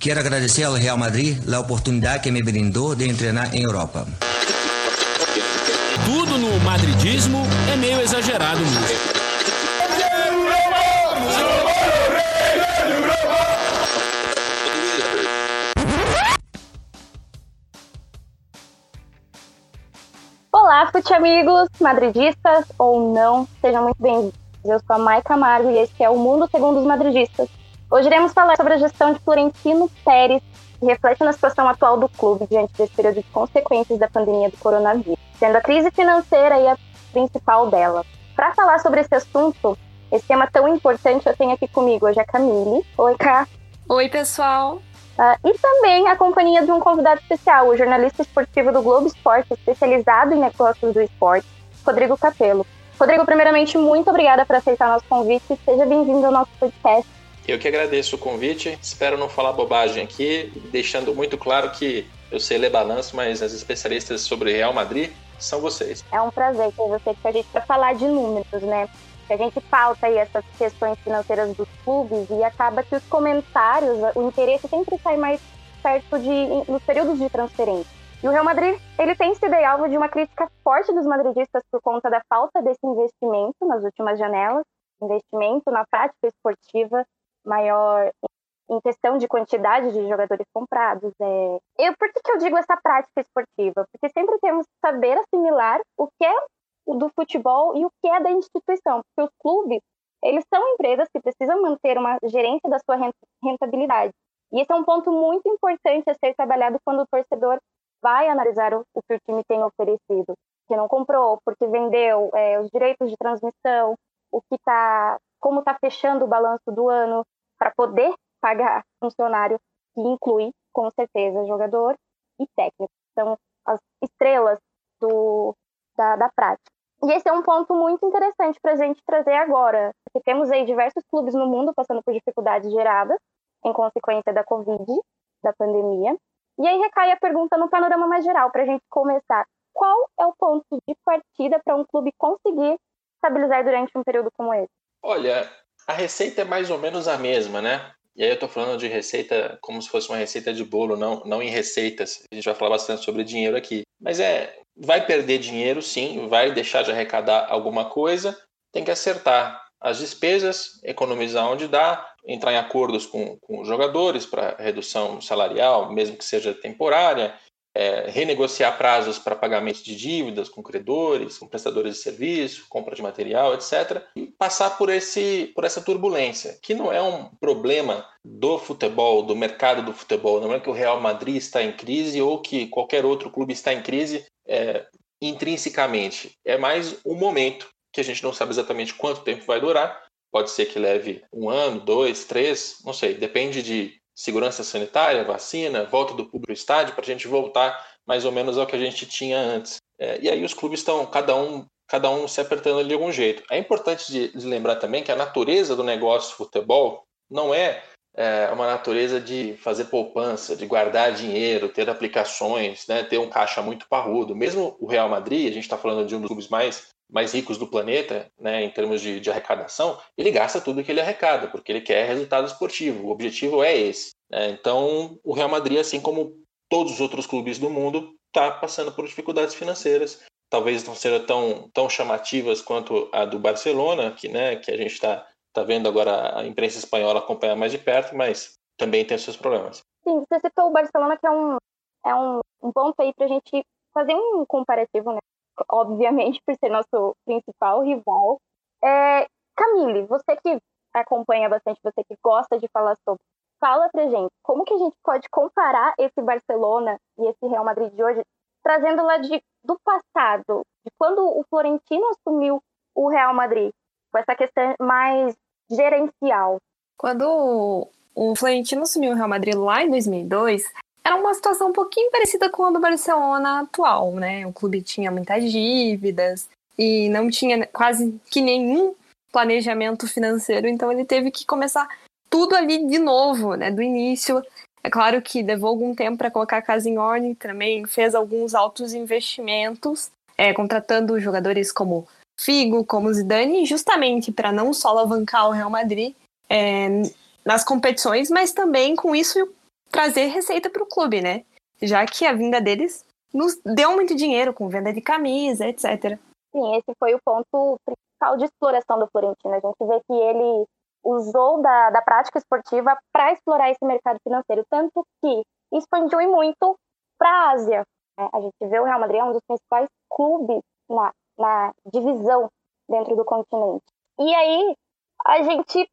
Quero agradecer ao Real Madrid a oportunidade que me brindou de treinar em Europa. Tudo no madridismo é meio exagerado mesmo. Olá, fute amigos, madridistas ou não, sejam muito bem-vindos. Eu sou a Mai Camargo e esse é o Mundo Segundo os Madridistas. Hoje iremos falar sobre a gestão de Florentino Pérez, que reflete na situação atual do clube diante desse período de consequências da pandemia do coronavírus, sendo a crise financeira a principal dela. Para falar sobre esse assunto, esse tema tão importante, eu tenho aqui comigo hoje a Camille. Oi, Cá. Oi, pessoal. Uh, e também a companhia de um convidado especial, o jornalista esportivo do Globo Esporte, especializado em negócios do esporte, Rodrigo Capello. Rodrigo, primeiramente, muito obrigada por aceitar nosso convite. Seja bem-vindo ao nosso podcast. Eu que agradeço o convite. Espero não falar bobagem aqui, deixando muito claro que eu sei ler balanço, mas as especialistas sobre Real Madrid são vocês. É um prazer ter você aqui a gente para falar de números, né? a gente pauta aí essas questões financeiras dos clubes e acaba que os comentários, o interesse sempre sai mais perto de nos períodos de transferência. E o Real Madrid, ele tem sido alvo de uma crítica forte dos madridistas por conta da falta desse investimento nas últimas janelas, investimento na prática esportiva maior em questão de quantidade de jogadores comprados. É... Eu, por que, que eu digo essa prática esportiva? Porque sempre temos que saber assimilar o que é do futebol e o que é da instituição, porque os clubes, eles são empresas que precisam manter uma gerência da sua rentabilidade. E esse é um ponto muito importante a ser trabalhado quando o torcedor vai analisar o, o que o time tem oferecido, que não comprou, porque vendeu é, os direitos de transmissão, o que está, como está fechando o balanço do ano para poder pagar funcionário que inclui com certeza jogador e técnico. São as estrelas do, da, da prática. E esse é um ponto muito interessante para a gente trazer agora, porque temos aí diversos clubes no mundo passando por dificuldades geradas em consequência da Covid, da pandemia. E aí recai a pergunta no panorama mais geral, para a gente começar. Qual é o ponto de partida para um clube conseguir estabilizar durante um período como esse? Olha, a receita é mais ou menos a mesma, né? E aí eu estou falando de receita como se fosse uma receita de bolo, não, não em receitas. A gente vai falar bastante sobre dinheiro aqui. Mas é, vai perder dinheiro, sim, vai deixar de arrecadar alguma coisa, tem que acertar as despesas, economizar onde dá, entrar em acordos com, com os jogadores para redução salarial, mesmo que seja temporária, é, renegociar prazos para pagamento de dívidas com credores, com prestadores de serviço, compra de material, etc. E passar por, esse, por essa turbulência, que não é um problema do futebol, do mercado do futebol. Não é que o Real Madrid está em crise ou que qualquer outro clube está em crise é, intrinsecamente. É mais um momento que a gente não sabe exatamente quanto tempo vai durar. Pode ser que leve um ano, dois, três, não sei. Depende de segurança sanitária, vacina, volta do público ao estádio, para a gente voltar mais ou menos ao que a gente tinha antes. É, e aí os clubes estão, cada um, cada um se apertando de algum jeito. É importante de, de lembrar também que a natureza do negócio futebol não é, é, uma natureza de fazer poupança, de guardar dinheiro, ter aplicações, né, ter um caixa muito parrudo. Mesmo o Real Madrid, a gente está falando de um dos clubes mais mais ricos do planeta, né, em termos de, de, arrecadação, ele gasta tudo que ele arrecada, porque ele quer resultado esportivo. O objetivo é esse. Né? Então, o Real Madrid, assim como todos os outros clubes do mundo, está passando por dificuldades financeiras. Talvez não sejam tão, tão chamativas quanto a do Barcelona, que, né, que a gente está tá vendo agora a imprensa espanhola acompanhar mais de perto, mas também tem seus problemas. Sim, você citou o Barcelona, que é um, é um, um ponto aí para a gente fazer um comparativo, né? Obviamente, por ser nosso principal rival. É, Camille, você que acompanha bastante, você que gosta de falar sobre, fala pra gente, como que a gente pode comparar esse Barcelona e esse Real Madrid de hoje, trazendo lá de, do passado, de quando o Florentino assumiu o Real Madrid, com essa questão mais gerencial. Quando o Florentino assumiu o Real Madrid lá em 2002, era uma situação um pouquinho parecida com a do Barcelona atual, né? O clube tinha muitas dívidas e não tinha quase que nenhum planejamento financeiro, então ele teve que começar tudo ali de novo, né? Do início. É claro que levou algum tempo para colocar a casa em ordem, também fez alguns altos investimentos, é, contratando jogadores como Figo, como Zidane, justamente para não só alavancar o Real Madrid é, nas competições, mas também com isso trazer receita para o clube, né? Já que a vinda deles nos deu muito dinheiro com venda de camisa, etc. Sim, esse foi o ponto principal de exploração do Florentino. A gente vê que ele usou da, da prática esportiva para explorar esse mercado financeiro, tanto que expandiu muito para a Ásia. Né? A gente vê o Real Madrid é um dos principais clubes na, na divisão dentro do continente. E aí a gente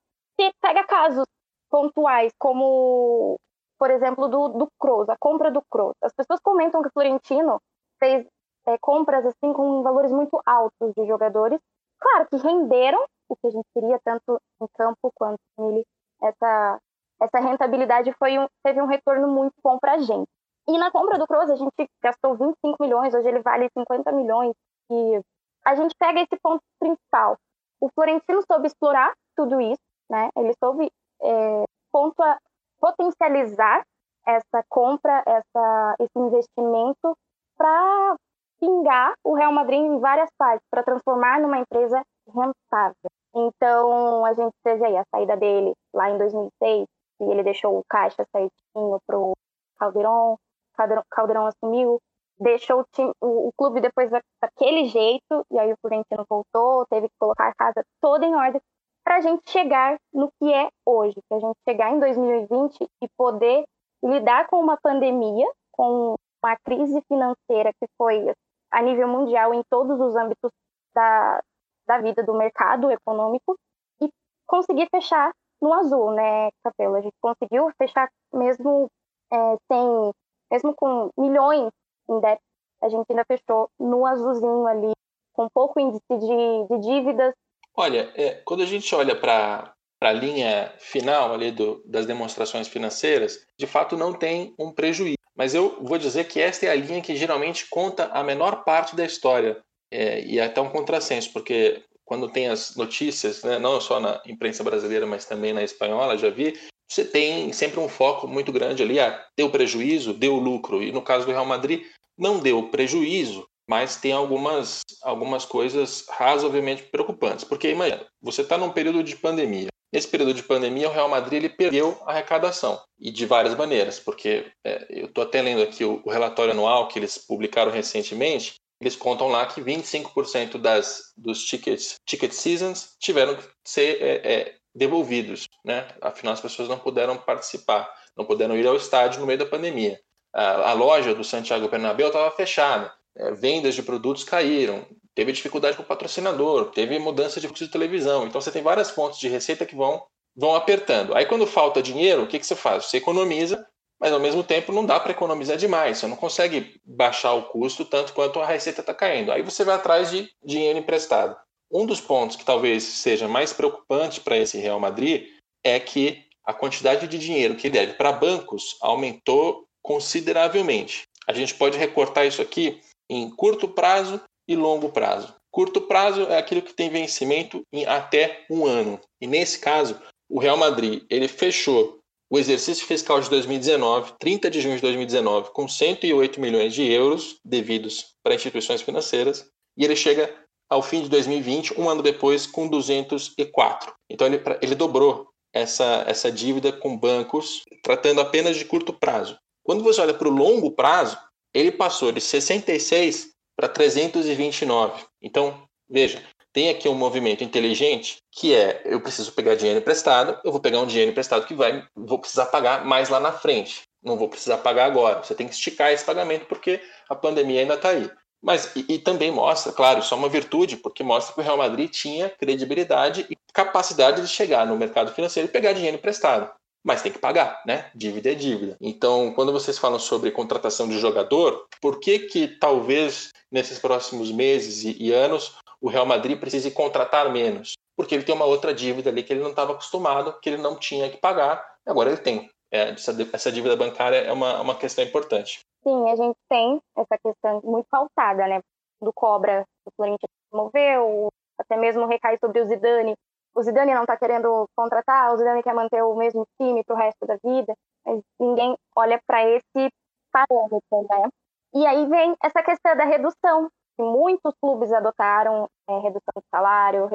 pega casos pontuais, como, por exemplo, do, do Kroos, a compra do Kroos. As pessoas comentam que o Florentino fez é, compras assim com valores muito altos de jogadores. Claro que renderam o que a gente queria, tanto em campo quanto nele. Essa, essa rentabilidade foi um, teve um retorno muito bom para a gente. E na compra do Kroos, a gente gastou 25 milhões, hoje ele vale 50 milhões. E a gente pega esse ponto principal. O Florentino soube explorar tudo isso, né? Ele soube é, pontua, potencializar essa compra, essa, esse investimento para pingar o Real Madrid em várias partes, para transformar numa empresa rentável. Então, a gente teve aí a saída dele lá em 2006, e ele deixou o caixa certinho pro Calderon, Calderon, Calderon assumiu, deixou o, time, o, o, clube depois daquele jeito, e aí o Florentino voltou, teve que colocar a casa toda em ordem para a gente chegar no que é hoje, para a gente chegar em 2020 e poder lidar com uma pandemia, com uma crise financeira que foi a nível mundial em todos os âmbitos da, da vida do mercado econômico e conseguir fechar no azul, né, Capelo? A gente conseguiu fechar mesmo é, sem, mesmo com milhões em déficit, a gente ainda fechou no azulzinho ali, com pouco índice de, de dívidas. Olha, é, quando a gente olha para a linha final ali do, das demonstrações financeiras, de fato não tem um prejuízo. Mas eu vou dizer que esta é a linha que geralmente conta a menor parte da história. É, e é até um contrassenso, porque quando tem as notícias, né, não só na imprensa brasileira, mas também na espanhola, já vi, você tem sempre um foco muito grande ali, ah, deu prejuízo, deu lucro. E no caso do Real Madrid, não deu prejuízo, mas tem algumas, algumas coisas razoavelmente preocupantes. Porque imagina, você está num período de pandemia. Nesse período de pandemia, o Real Madrid ele perdeu a arrecadação, e de várias maneiras, porque é, eu estou até lendo aqui o, o relatório anual que eles publicaram recentemente, eles contam lá que 25% das, dos tickets, ticket seasons tiveram que ser é, é, devolvidos, né? Afinal, as pessoas não puderam participar, não puderam ir ao estádio no meio da pandemia. A, a loja do Santiago Bernabéu estava fechada, é, vendas de produtos caíram, teve dificuldade com o patrocinador, teve mudança de de televisão. Então, você tem várias fontes de receita que vão vão apertando. Aí, quando falta dinheiro, o que, que você faz? Você economiza mas ao mesmo tempo não dá para economizar demais. Você não consegue baixar o custo tanto quanto a receita está caindo. Aí você vai atrás de dinheiro emprestado. Um dos pontos que talvez seja mais preocupante para esse Real Madrid é que a quantidade de dinheiro que deve para bancos aumentou consideravelmente. A gente pode recortar isso aqui em curto prazo e longo prazo. Curto prazo é aquilo que tem vencimento em até um ano. E nesse caso, o Real Madrid ele fechou o exercício fiscal de 2019, 30 de junho de 2019, com 108 milhões de euros devidos para instituições financeiras, e ele chega ao fim de 2020, um ano depois, com 204. Então ele, ele dobrou essa, essa dívida com bancos, tratando apenas de curto prazo. Quando você olha para o longo prazo, ele passou de 66 para 329. Então, veja, tem aqui um movimento inteligente que é eu preciso pegar dinheiro emprestado, eu vou pegar um dinheiro emprestado que vai, vou precisar pagar mais lá na frente. Não vou precisar pagar agora. Você tem que esticar esse pagamento porque a pandemia ainda está aí. Mas e, e, também mostra, claro, isso é uma virtude, porque mostra que o Real Madrid tinha credibilidade e capacidade de chegar no mercado financeiro e pegar dinheiro emprestado. Mas tem que pagar, né? Dívida é dívida. Então, quando vocês falam sobre contratação de jogador, por que que talvez nesses próximos meses e, e anos o Real Madrid precise contratar menos, porque ele tem uma outra dívida ali que ele não estava acostumado, que ele não tinha que pagar, agora ele tem. É, essa, dívida bancária é uma, uma questão importante. Sim, a gente tem essa questão muito pautada, né? Do Cobra, o Florentino moveu, até mesmo recai sobre o Zidane. O Zidane não está querendo contratar, o Zidane quer manter o mesmo time para o resto da vida, mas ninguém olha para esse parâmetro, né? E aí vem essa questão da redução muitos clubes adotaram é, redução de salário,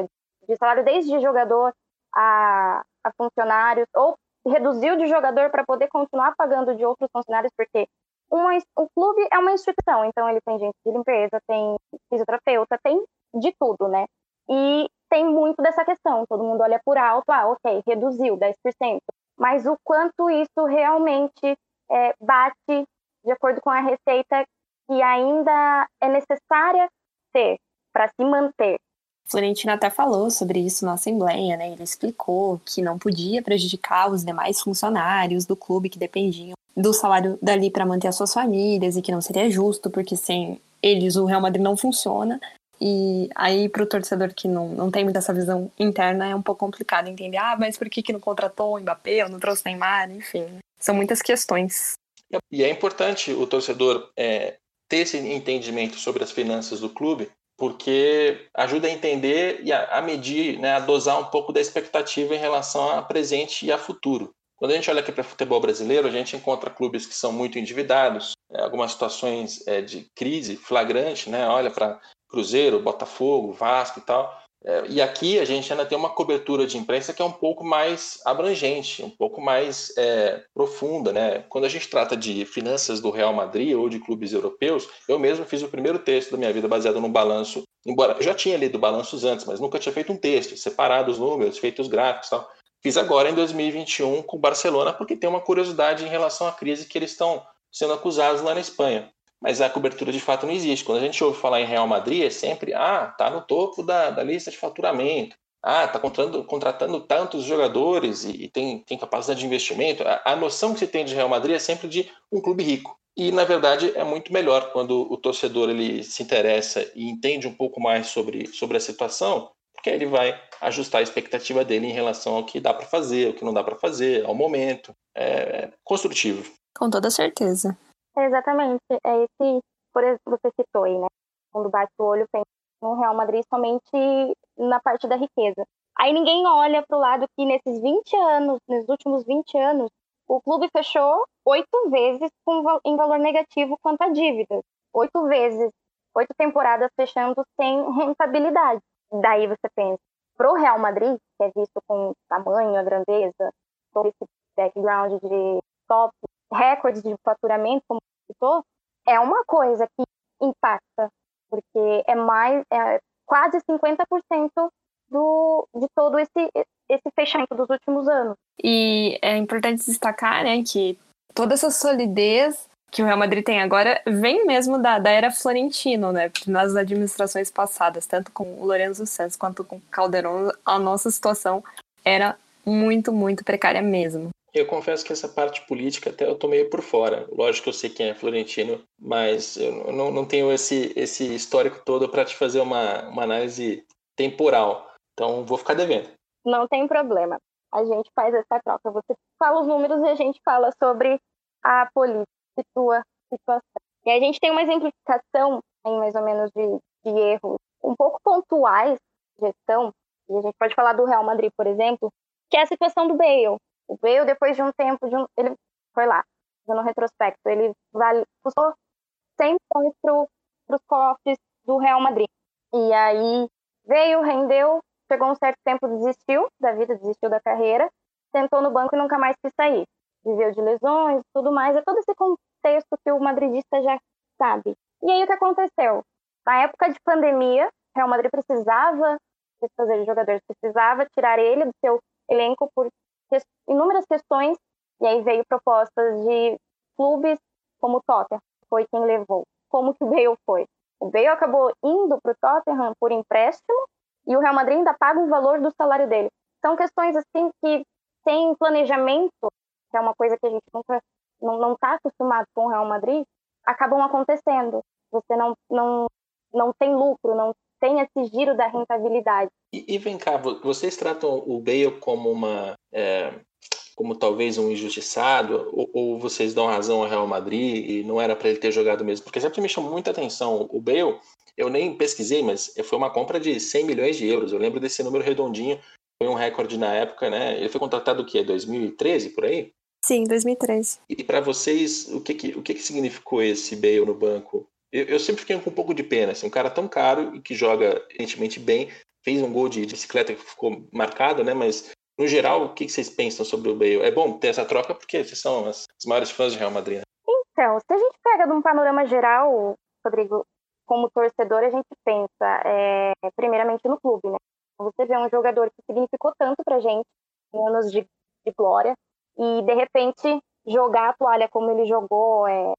de salário desde jogador a, a funcionários, ou reduziu de jogador para poder continuar pagando de outros funcionários, porque uma, o clube é uma instituição, então ele tem gente de limpeza, tem fisioterapeuta, tem de tudo, né? E tem muito dessa questão, todo mundo olha por alto, ah, ok, reduziu 10%, mas o quanto isso realmente é, bate de acordo com a receita que ainda é necessária ter para se manter. Florentino até falou sobre isso na Assembleia, né? Ele explicou que não podia prejudicar os demais funcionários do clube que dependiam do salário dali para manter as suas famílias e que não seria justo, porque sem eles o Real Madrid não funciona. E aí, para o torcedor que não, não tem muita essa visão interna, é um pouco complicado entender. Ah, mas por que, que não contratou o Mbappé ou não trouxe Neymar? Enfim, são muitas questões. E é importante o torcedor é, ter esse entendimento sobre as finanças do clube, porque ajuda a entender e a, a medir, né, a dosar um pouco da expectativa em relação a presente e a futuro. Quando a gente olha aqui para futebol brasileiro, a gente encontra clubes que são muito endividados, né, algumas situações é, de crise flagrante, né? Olha para Cruzeiro, Botafogo, Vasco e tal. É, e aqui a gente ainda tem uma cobertura de imprensa que é um pouco mais abrangente, um pouco mais é, profunda. Né? Quando a gente trata de finanças do Real Madrid ou de clubes europeus, eu mesmo fiz o primeiro texto da minha vida baseado no balanço, embora eu já tinha lido balanços antes, mas nunca tinha feito um texto, separado os números, feito os gráficos e tal. Fiz agora em 2021 com o Barcelona, porque tem uma curiosidade em relação à crise que eles estão sendo acusados lá na Espanha mas a cobertura de fato não existe. Quando a gente ouve falar em Real Madrid, é sempre, ah, tá no topo da, da lista de faturamento, ah, tá contratando, contratando tantos jogadores e, e, tem, tem capacidade de investimento. A, a noção que se tem de Real Madrid é sempre de um clube rico. E, na verdade, é muito melhor quando o torcedor ele se interessa e entende um pouco mais sobre, sobre a situação, porque ele vai ajustar a expectativa dele em relação ao que dá para fazer, o que não dá para fazer, ao momento. É construtivo. Com toda certeza. Exatamente. É esse, por exemplo, você citou aí, né? Quando bate o olho, pensa no Real Madrid somente na parte da riqueza. Aí ninguém olha para o lado que nesses 20 anos, nos últimos 20 anos, o clube fechou oito vezes com, em valor negativo quanto a dívidas. Oito vezes, oito temporadas fechando sem rentabilidade. Daí você pensa, para o Real Madrid, que é visto com tamanho, a grandeza, todo esse background de top, recordes de faturamento, como você citou, é uma coisa que impacta, porque é mais, é quase 50% do, de todo esse, esse fechamento dos últimos anos. E é importante destacar né, que toda essa solidez que o Real Madrid tem agora vem mesmo da, da era Florentino, né? Nas administrações passadas, tanto com o Lorenzo Santos quanto com o Calderon, a nossa situação era muito, muito precária mesmo. Eu confesso que essa parte política até eu tô meio por fora. Lógico que eu sei quem é Florentino, mas eu não, não tenho esse, esse histórico todo para te fazer uma, uma análise temporal. Então vou ficar devendo. Não tem problema. A gente faz essa troca. Você fala os números e a gente fala sobre a política, sua situação. E a gente tem uma exemplificação em mais ou menos de, de erros um pouco pontuais de gestão. E a gente pode falar do Real Madrid, por exemplo, que é a situação do Bale. O Bale, depois de um tempo, de um, ele foi lá, no retrospecto, ele vale, custou 100 milhões para os cofres do Real Madrid. E aí veio, rendeu, chegou um certo tempo, desistiu da vida, desistiu da carreira, sentou no banco e nunca mais quis sair. Viveu de lesões tudo mais, é todo esse contexto que o madridista já sabe. E aí o que aconteceu? Na época de pandemia, Real Madrid precisava fazer de jogadores, precisava tirar ele do seu elenco por inúmeras questões, e aí veio propostas de clubes como o Tottenham, foi quem levou. Como que o Bale foi? O Bale acabou indo para o Tottenham por empréstimo e o Real Madrid ainda paga o valor do salário dele. São questões assim que sem planejamento, que é uma coisa que a gente nunca não está acostumado com o Real Madrid, acabam acontecendo. Você não, não, não tem lucro, não tem esse giro da rentabilidade. E, e vem cá, vocês tratam o Bale como uma. É, como talvez um injustiçado, ou, ou, vocês dão razão ao Real Madrid e não era para ele ter jogado mesmo? Porque sempre me chamou muita atenção o Bale. Eu nem pesquisei, mas foi uma compra de 100 milhões de euros. Eu lembro desse número redondinho. Foi um recorde na época, né? Ele foi contratado o quê? 2013 por aí? Sim, 2013. E para vocês, o que que, o que que significou esse Bale no banco? Eu, eu, sempre fiquei com um pouco de pena, assim, um cara tão caro e que joga evidentemente bem, fez um gol de bicicleta que ficou marcado, né? Mas no geral, o que vocês pensam sobre o Bale? É bom ter essa troca porque vocês são as, maiores fãs de Real Madrid. Né? Então, se a gente pega de um panorama geral, Rodrigo, como torcedor, a gente pensa é, primeiramente no clube, né? Você vê um jogador que significou tanto pra gente, anos de, de glória, e de repente jogar a toalha como ele jogou, é,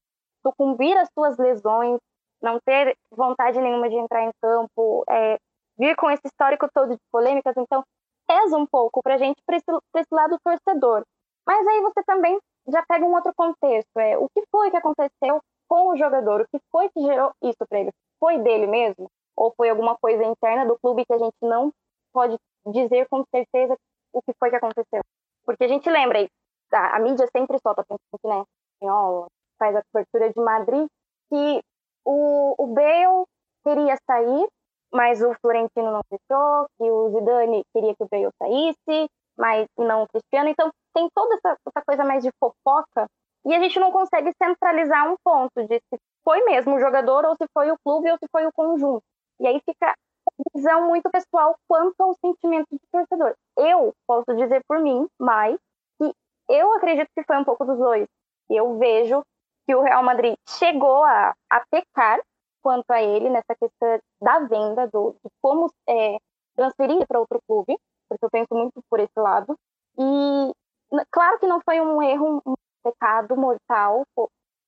sucumbir às suas lesões, não ter vontade nenhuma de entrar em campo, é, vir com esse histórico todo de polêmicas, então pesa um pouco pra gente, pra esse, esse lado torcedor. Mas aí você também já pega um outro contexto, é o que foi que aconteceu com o jogador, o que foi que gerou isso para ele? Foi dele mesmo? Ou foi alguma coisa interna do clube que a gente não pode dizer com certeza o que foi que aconteceu? Porque a gente lembra, a, a mídia sempre solta, né? Espanhol, faz a cobertura de Madrid, que o, o Bale queria sair, mas o Florentino não deixou, que o Zidane queria que o Bale saísse, mas não o Cristiano. Então, tem toda essa, essa coisa mais de fofoca e a gente não consegue centralizar um ponto de se foi mesmo o jogador ou se foi o clube ou se foi o conjunto. E aí fica a visão muito pessoal quanto ao sentimento do torcedor. Eu posso dizer por mim, mas que eu acredito que foi um pouco dos dois. Eu vejo que o Real Madrid chegou a, a pecar quanto a ele nessa questão da venda, do, de como é, transferir para outro clube, porque eu penso muito por esse lado. E claro que não foi um erro, um pecado mortal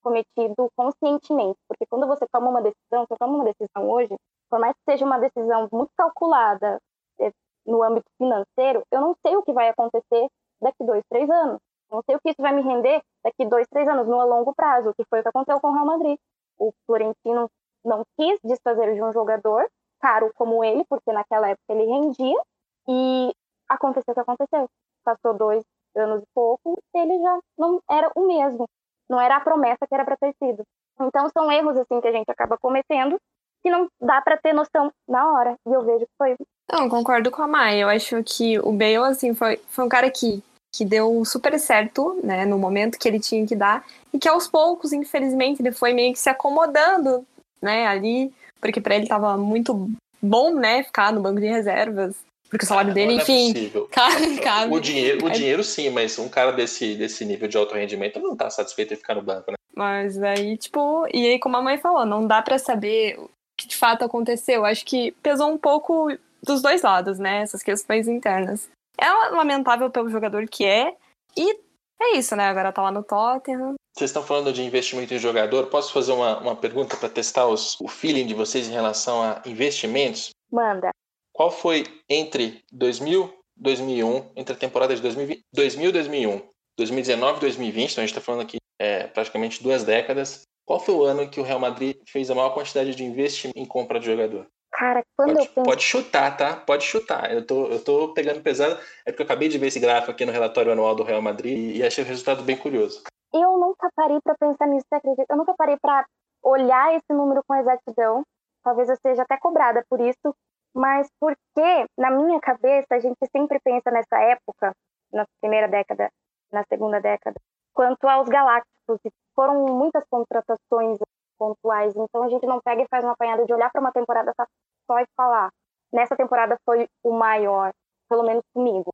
cometido conscientemente, porque quando você toma uma decisão, você toma uma decisão hoje, por mais que seja uma decisão muito calculada é, no âmbito financeiro, eu não sei o que vai acontecer daqui dois, três anos. Não sei o que isso vai me render daqui dois, três anos, no longo prazo, que foi o que aconteceu com o Real Madrid. O Florentino não quis desfazer de um jogador caro como ele, porque naquela época ele rendia, e aconteceu o que aconteceu. Passou dois, anos e pouco, ele já não era o mesmo, não era a promessa que era para ter sido. Então são erros assim que a gente acaba cometendo que não dá para ter noção na hora. E eu vejo que foi. Não, concordo com a Mai. Eu acho que o Bale assim foi, foi um cara que que deu super certo, né, no momento que ele tinha que dar, e que aos poucos, infelizmente, ele foi meio que se acomodando, né, ali, porque para ele tava muito bom, né, ficar no banco de reservas, porque o salário ah, dele, enfim. É cabe, cabe. O dinheiro, o dinheiro sim, mas um cara desse, desse nível de alto rendimento não tá satisfeito em ficar no banco, né? Mas aí, tipo, e aí, como a mãe falou, não dá para saber o que de fato aconteceu. Acho que pesou um pouco dos dois lados, né? Essas questões internas. É lamentável pelo jogador que é, e é isso, né? Agora tá lá no Tottenham. Vocês estão falando de investimento em jogador. Posso fazer uma, uma pergunta para testar os, o feeling de vocês em relação a investimentos? Manda. Qual foi entre 2000 e 2001, entre a temporada de 2020, 2000 e 2001, 2019 e 2020, então a gente está falando aqui é, praticamente duas décadas, qual foi o ano em que o Real Madrid fez a maior quantidade de investimento em compra de jogador? Cara, quando pode, eu penso... pode chutar, tá? Pode chutar. Eu tô, eu tô pegando pesado. É porque eu acabei de ver esse gráfico aqui no relatório anual do Real Madrid e achei o resultado bem curioso. Eu nunca parei para pensar nisso, você acredita? Eu nunca parei para olhar esse número com exatidão. Talvez eu seja até cobrada por isso, mas porque, na minha cabeça, a gente sempre pensa nessa época, na primeira década, na segunda década, quanto aos galácticos, e foram muitas contratações pontuais, então a gente não pega e faz uma apanhada de olhar para uma temporada só e falar, nessa temporada foi o maior, pelo menos comigo.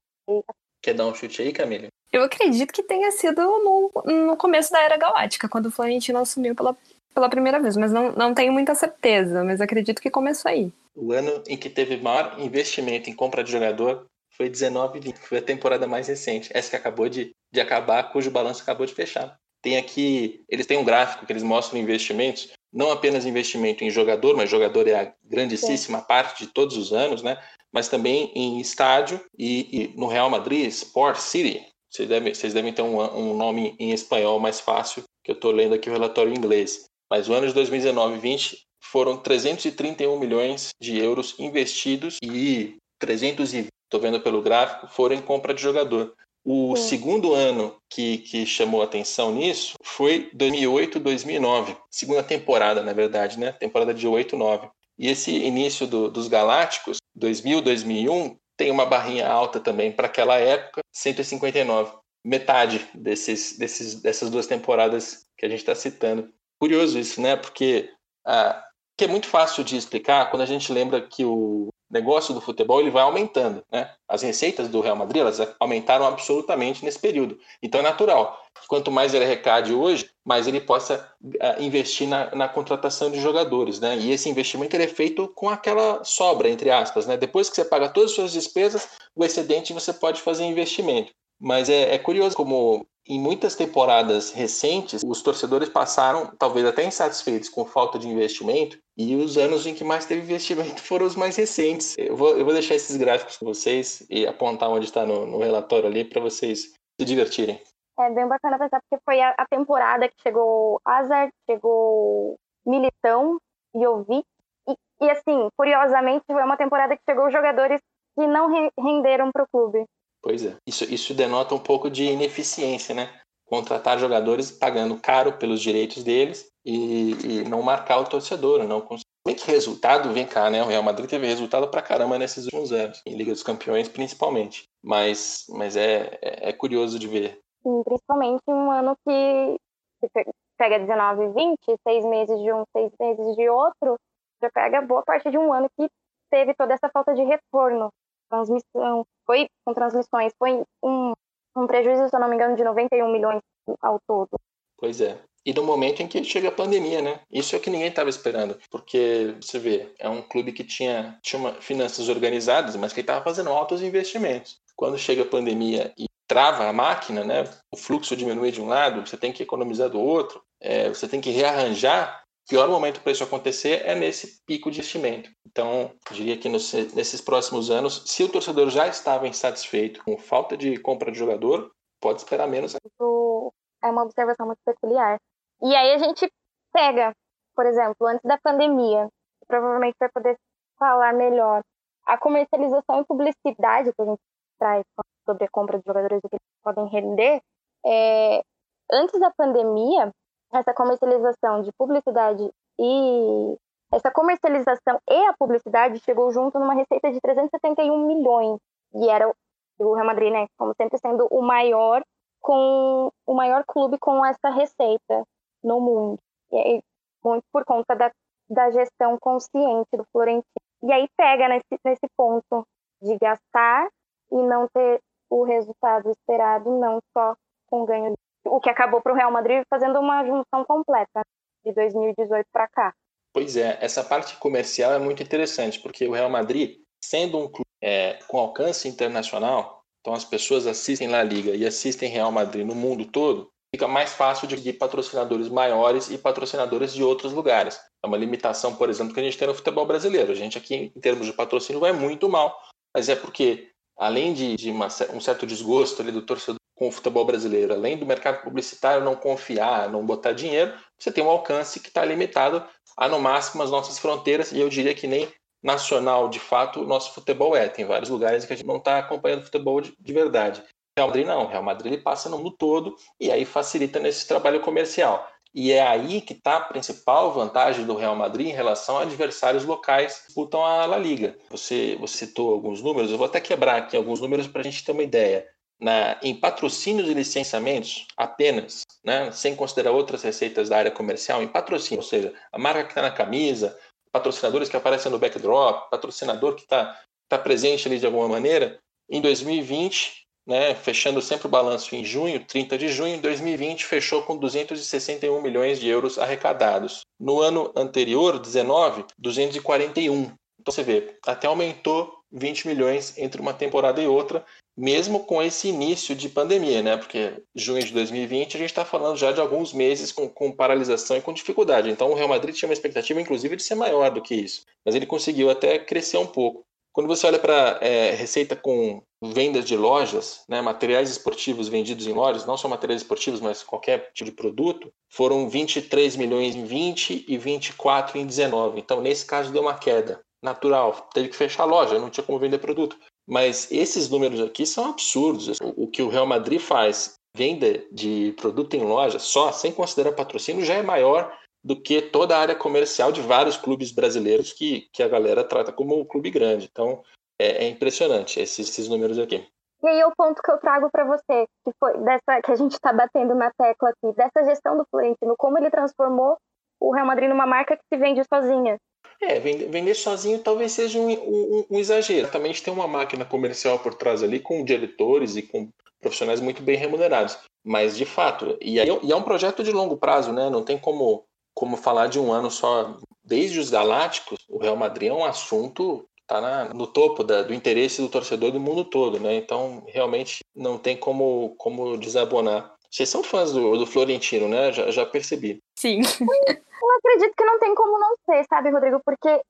Quer dar um chute aí, Camila? Eu acredito que tenha sido no, no começo da Era Galáctica, quando o Florentino assumiu pela, pela primeira vez, mas não, não tenho muita certeza, mas acredito que começou aí. O ano em que teve maior investimento em compra de jogador foi 19 20. Foi a temporada mais recente. Essa que acabou de, de acabar, cujo balanço acabou de fechar. Tem aqui, eles têm um gráfico que eles mostram investimentos, não apenas investimento em jogador, mas jogador é a grandíssima Sim. parte de todos os anos, né? Mas também em estádio e, e no Real Madrid Sport City. Vocês devem, vocês devem ter um, um nome em espanhol mais fácil, que eu estou lendo aqui o relatório em inglês. Mas o ano de 2019 e 20 foram 331 milhões de euros investidos e 320, estou vendo pelo gráfico, foram em compra de jogador. O Sim. segundo ano que, que chamou atenção nisso foi 2008, 2009, segunda temporada, na verdade, né? Temporada de 8, 9. E esse início do, dos Galácticos, 2000, 2001, tem uma barrinha alta também para aquela época, 159. Metade desses, desses, dessas duas temporadas que a gente está citando. Curioso isso, né? Porque ah, que é muito fácil de explicar quando a gente lembra que o negócio do futebol ele vai aumentando, né? As receitas do Real Madrid elas aumentaram absolutamente nesse período. Então é natural. Quanto mais ele arrecade hoje, mais ele possa uh, investir na, na, contratação de jogadores, né? E esse investimento ele é feito com aquela sobra, entre aspas, né? Depois que você paga todas as suas despesas, o excedente você pode fazer investimento. Mas é, é curioso como em muitas temporadas recentes, os torcedores passaram, talvez até insatisfeitos com falta de investimento, e os anos em que mais teve investimento foram os mais recentes. Eu vou, eu vou deixar esses gráficos com vocês e apontar onde está no, no relatório ali para vocês se divertirem. É bem bacana pensar, porque foi a, a temporada que chegou Hazard, chegou Militão, Jovic, e, e assim, curiosamente, foi uma temporada que chegou jogadores que não re renderam para o clube. Pois é. Isso, isso denota um pouco de ineficiência, né? Contratar jogadores pagando caro pelos direitos deles e, e não marcar o torcedor, não conseguir. Bem que resultado, vem cá, né? O Real Madrid teve resultado pra caramba nesses últimos anos, em Liga dos Campeões principalmente. Mas, mas é, é, é curioso de ver. Sim, principalmente um ano que, que pega 19 e 20, seis meses de um, seis meses de outro, já pega boa parte de um ano que teve toda essa falta de retorno transmissão, foi com transmissões, foi um, um prejuízo, se eu não me engano, de 91 milhões ao todo. Pois é. E no momento em que chega a pandemia, né? Isso é que ninguém estava esperando. Porque, você vê, é um clube que tinha, tinha uma, finanças organizadas, mas que estava fazendo altos investimentos. Quando chega a pandemia e trava a máquina, né? O fluxo diminui de um lado, você tem que economizar do outro, é, você tem que rearranjar pior momento para isso acontecer é nesse pico de investimento. Então, diria que nos, nesses próximos anos, se o torcedor já estava insatisfeito com falta de compra de jogador, pode esperar menos. Isso é uma observação muito peculiar. E aí a gente pega, por exemplo, antes da pandemia, provavelmente vai poder falar melhor, a comercialização e publicidade que a gente traz sobre a compra de jogadores e que eles podem render, é, antes da pandemia, essa comercialização de publicidade e essa comercialização e a publicidade chegou junto numa receita de 371 milhões e era o Real Madrid, né, como sempre sendo o maior com o maior clube com essa receita no mundo. E aí, muito por conta da, da gestão consciente do Florentino. E aí pega nesse, nesse ponto de gastar e não ter o resultado esperado, não só com ganho o que acabou para o Real Madrid fazendo uma junção completa de 2018 para cá. Pois é, essa parte comercial é muito interessante, porque o Real Madrid, sendo um clube é, com alcance internacional, então as pessoas assistem La Liga e assistem Real Madrid no mundo todo, fica mais fácil de conseguir patrocinadores maiores e patrocinadores de outros lugares. É uma limitação, por exemplo, que a gente tem no futebol brasileiro. A gente aqui, em termos de patrocínio, vai muito mal, mas é porque, além de, de uma, um certo desgosto ali do torcedor com o futebol brasileiro, além do mercado publicitário não confiar, não botar dinheiro, você tem um alcance que está limitado a no máximo as nossas fronteiras, e eu diria que nem nacional de fato o nosso futebol é. Tem vários lugares que a gente não está acompanhando futebol de, de verdade. Real Madrid não, Real Madrid ele passa no mundo todo e aí facilita nesse trabalho comercial. E é aí que está a principal vantagem do Real Madrid em relação a adversários locais que disputam a La Liga. Você, você citou alguns números, eu vou até quebrar aqui alguns números para a gente ter uma ideia na, em patrocínios e licenciamentos apenas, né, sem considerar outras receitas da área comercial, em patrocínio, ou seja, a marca que está na camisa, patrocinadores que aparecem no backdrop, patrocinador que está tá presente ali de alguma maneira, em 2020, né, fechando sempre o balanço em junho, 30 de junho, 2020 fechou com 261 milhões de euros arrecadados. No ano anterior, 19, 241. Então você vê, até aumentou 20 milhões entre uma temporada e outra, mesmo com esse início de pandemia, né? Porque junho de 2020 a gente está falando já de alguns meses com, com, paralisação e com dificuldade. Então o Real Madrid tinha uma expectativa, inclusive, de ser maior do que isso. Mas ele conseguiu até crescer um pouco. Quando você olha para é, receita com vendas de lojas, né, materiais esportivos vendidos em lojas, não só materiais esportivos, mas qualquer tipo de produto, foram 23 milhões em 20 e 24 em 19. Então, nesse caso, deu uma queda natural. Teve que fechar a loja, não tinha como vender produto. Mas esses números aqui são absurdos. O que o Real Madrid faz, venda de produto em loja, só sem considerar patrocínio, já é maior do que toda a área comercial de vários clubes brasileiros que, que a galera trata como um clube grande. Então, é, é impressionante esses, esses números aqui. E aí o ponto que eu trago para você, que foi dessa que a gente está batendo na tecla aqui, dessa gestão do Florentino, como ele transformou o Real Madrid numa marca que se vende sozinha. É, vender sozinho talvez seja um, um, um exagero. Também tem uma máquina comercial por trás ali com diretores e com profissionais muito bem remunerados. Mas, de fato, e, aí, e é um projeto de longo prazo, né? Não tem como, como falar de um ano só. Desde os Galácticos, o Real Madrid é um assunto está no topo da, do interesse do torcedor do mundo todo, né? Então, realmente, não tem como, como desabonar. Vocês são fãs do, do Florentino, né? Já, já percebi. Sim. Eu acredito que não tem como não ser, sabe, Rodrigo? Porque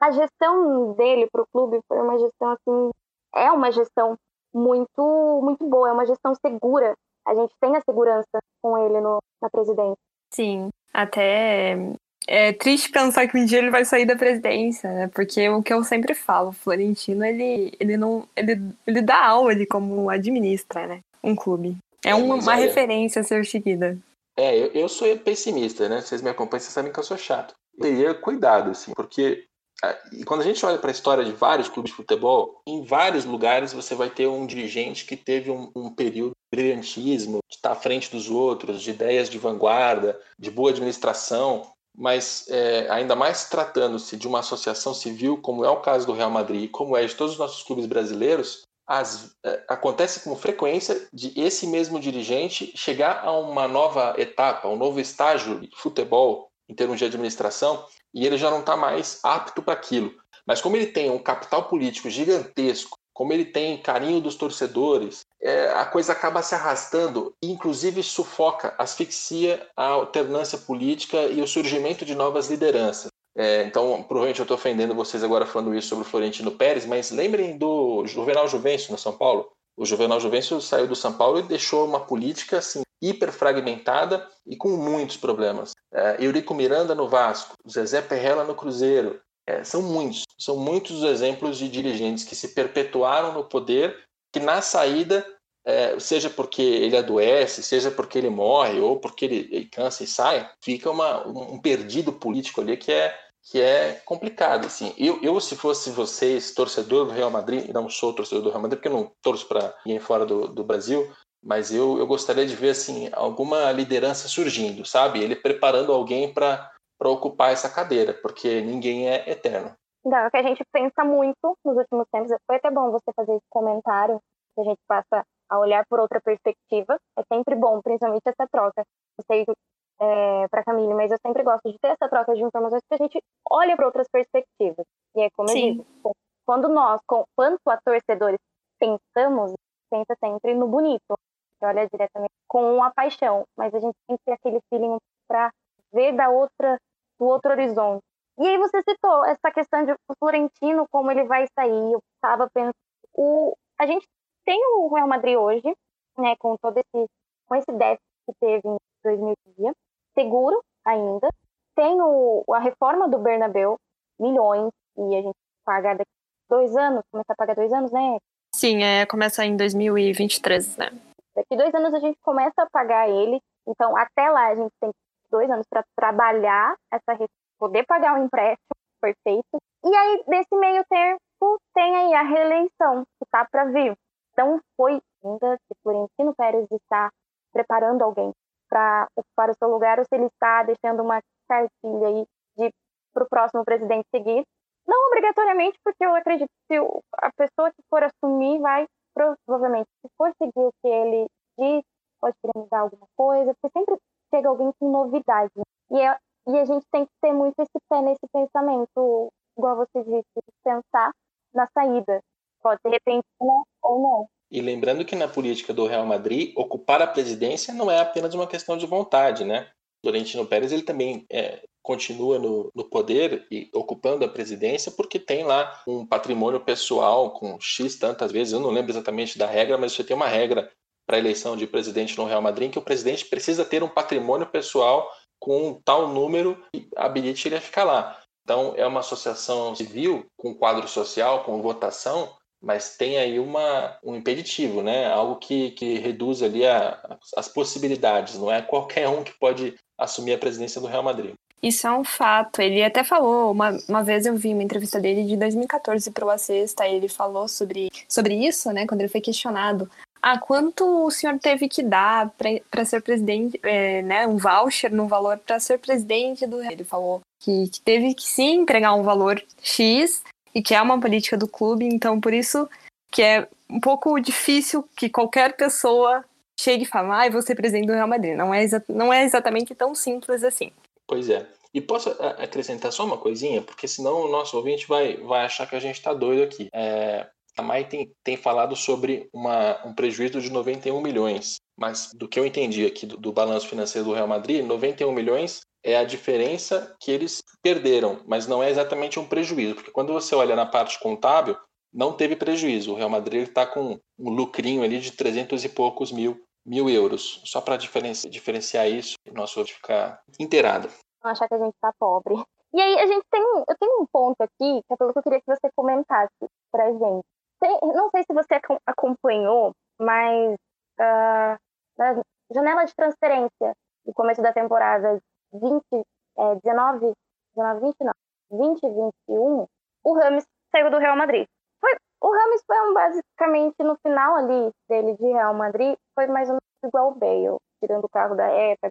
a gestão dele para o clube foi uma gestão, assim, é uma gestão muito, muito boa, é uma gestão segura. A gente tem a segurança com ele no, na presidência. Sim, até é triste pensar que um dia ele vai sair da presidência, né? Porque o que eu sempre falo, o Florentino, ele, ele não. Ele, ele dá aula de como administra, né? Um clube. É, é uma, uma referência a ser seguida. É, eu, eu sou pessimista, né? Vocês me acompanham, vocês sabem que eu sou chato. Teria cuidado, assim, porque e quando a gente olha para a história de vários clubes de futebol, em vários lugares você vai ter um dirigente que teve um, um período de brilhantismo, de estar à frente dos outros, de ideias de vanguarda, de boa administração, mas é, ainda mais tratando-se de uma associação civil, como é o caso do Real Madrid, como é de todos os nossos clubes brasileiros, as, é, acontece com frequência de esse mesmo dirigente chegar a uma nova etapa, um novo estágio de futebol em termos de administração, e ele já não está mais apto para aquilo. Mas como ele tem um capital político gigantesco, como ele tem carinho dos torcedores, é, a coisa acaba se arrastando e, inclusive, sufoca, asfixia a alternância política e o surgimento de novas lideranças. É, então, provavelmente eu estou ofendendo vocês agora falando isso sobre o Florentino Pérez, mas lembrem do Juvenal Juvencio no São Paulo. O Juvenal Juvencio saiu do São Paulo e deixou uma política assim hiper fragmentada e com muitos problemas. É, Eurico Miranda no Vasco, Zezé Perrella no Cruzeiro. É, são muitos, são muitos os exemplos de dirigentes que se perpetuaram no poder, que na saída, é, seja porque ele adoece, seja porque ele morre ou porque ele, ele cansa e sai, fica uma, um perdido político ali que é que é complicado. Assim. Eu, eu, se fosse vocês, torcedor do Real Madrid, não sou torcedor do Real Madrid, porque eu não torço para ninguém fora do, do Brasil, mas eu, eu gostaria de ver assim alguma liderança surgindo, sabe? Ele preparando alguém para ocupar essa cadeira, porque ninguém é eterno. Não, é que a gente pensa muito nos últimos tempos. Foi até bom você fazer esse comentário, que a gente passa a olhar por outra perspectiva. É sempre bom, principalmente essa troca. Eu sei é, para a Camille, mas eu sempre gosto de ter essa troca de informações porque a gente olha para outras perspectivas. E é como Sim. eu digo, quando nós, quanto a torcedores, pensamos, pensa sempre no bonito, olha diretamente com a paixão, mas a gente tem que ter aquele feeling para ver da outra, do outro horizonte. E aí você citou essa questão de o Florentino, como ele vai sair, eu estava pensando, o, a gente tem o Real Madrid hoje, né, com todo esse, com esse déficit que teve em 2020, seguro ainda. Tem o, a reforma do Bernabeu, milhões, e a gente paga daqui dois anos, começa a pagar dois anos, né? Sim, é, começa em 2023, né? Daqui dois anos a gente começa a pagar ele, então até lá a gente tem dois anos para trabalhar essa poder pagar o empréstimo, perfeito. E aí, desse meio tempo, tem aí a reeleição, que está para vir. Então, foi ainda se Florentino Pérez está preparando alguém para ocupar o seu lugar ou se ele está deixando uma cartilha aí para o próximo presidente seguir. Não obrigatoriamente, porque eu acredito que a pessoa que for assumir vai, provavelmente, se for seguir o que ele diz, pode querer mudar alguma coisa, porque sempre chega alguém com novidade. E, é, e a gente tem que ter muito esse pé nesse pensamento, igual você disse, pensar na saída. Pode ser repentina ou não. E lembrando que na política do Real Madrid, ocupar a presidência não é apenas uma questão de vontade, né? Florentino Pérez ele também é, continua no, no, poder e ocupando a presidência porque tem lá um patrimônio pessoal com X tantas vezes, eu não lembro exatamente da regra, mas você tem uma regra para a eleição de presidente no Real Madrid que o presidente precisa ter um patrimônio pessoal com um tal número que habilite ele a ficar lá. Então é uma associação civil com quadro social, com votação, mas tem aí uma, um impeditivo, né? Algo que, que reduz ali a, as possibilidades. Não é qualquer um que pode assumir a presidência do Real Madrid. Isso é um fato. Ele até falou, uma, uma vez eu vi uma entrevista dele de 2014 para o A Sexta, ele falou sobre, sobre isso, né? Quando ele foi questionado. Ah, quanto o senhor teve que dar para ser presidente, é, né? Um voucher no valor para ser presidente do Ele falou que, que teve que sim entregar um valor X e que é uma política do clube, então por isso que é um pouco difícil que qualquer pessoa chegue e fale, ah, eu vou ser presidente do Real Madrid. Não é, não é exatamente tão simples assim. Pois é. E posso acrescentar só uma coisinha? Porque senão o nosso ouvinte vai, vai achar que a gente está doido aqui. É, a Mai tem, tem falado sobre uma, um prejuízo de 91 milhões. Mas do que eu entendi aqui do, do balanço financeiro do Real Madrid, 91 milhões é a diferença que eles perderam, mas não é exatamente um prejuízo, porque quando você olha na parte contábil, não teve prejuízo. O Real Madrid está com um lucrinho ali de 300 e poucos mil, mil euros. Só para diferenciar, diferenciar isso, o nosso outro ficar inteirado. Não achar que a gente está pobre. E aí a gente tem, eu tenho um ponto aqui, que é pelo que eu queria que você comentasse para gente. Tem, não sei se você acompanhou, mas uh, na janela de transferência do começo da temporada 20, é, 19, 19, 20 não, 2021, o Rames saiu do Real Madrid. Foi, o Rames foi um, basicamente no final ali dele de Real Madrid, foi mais ou menos igual o Bale, tirando o carro da época,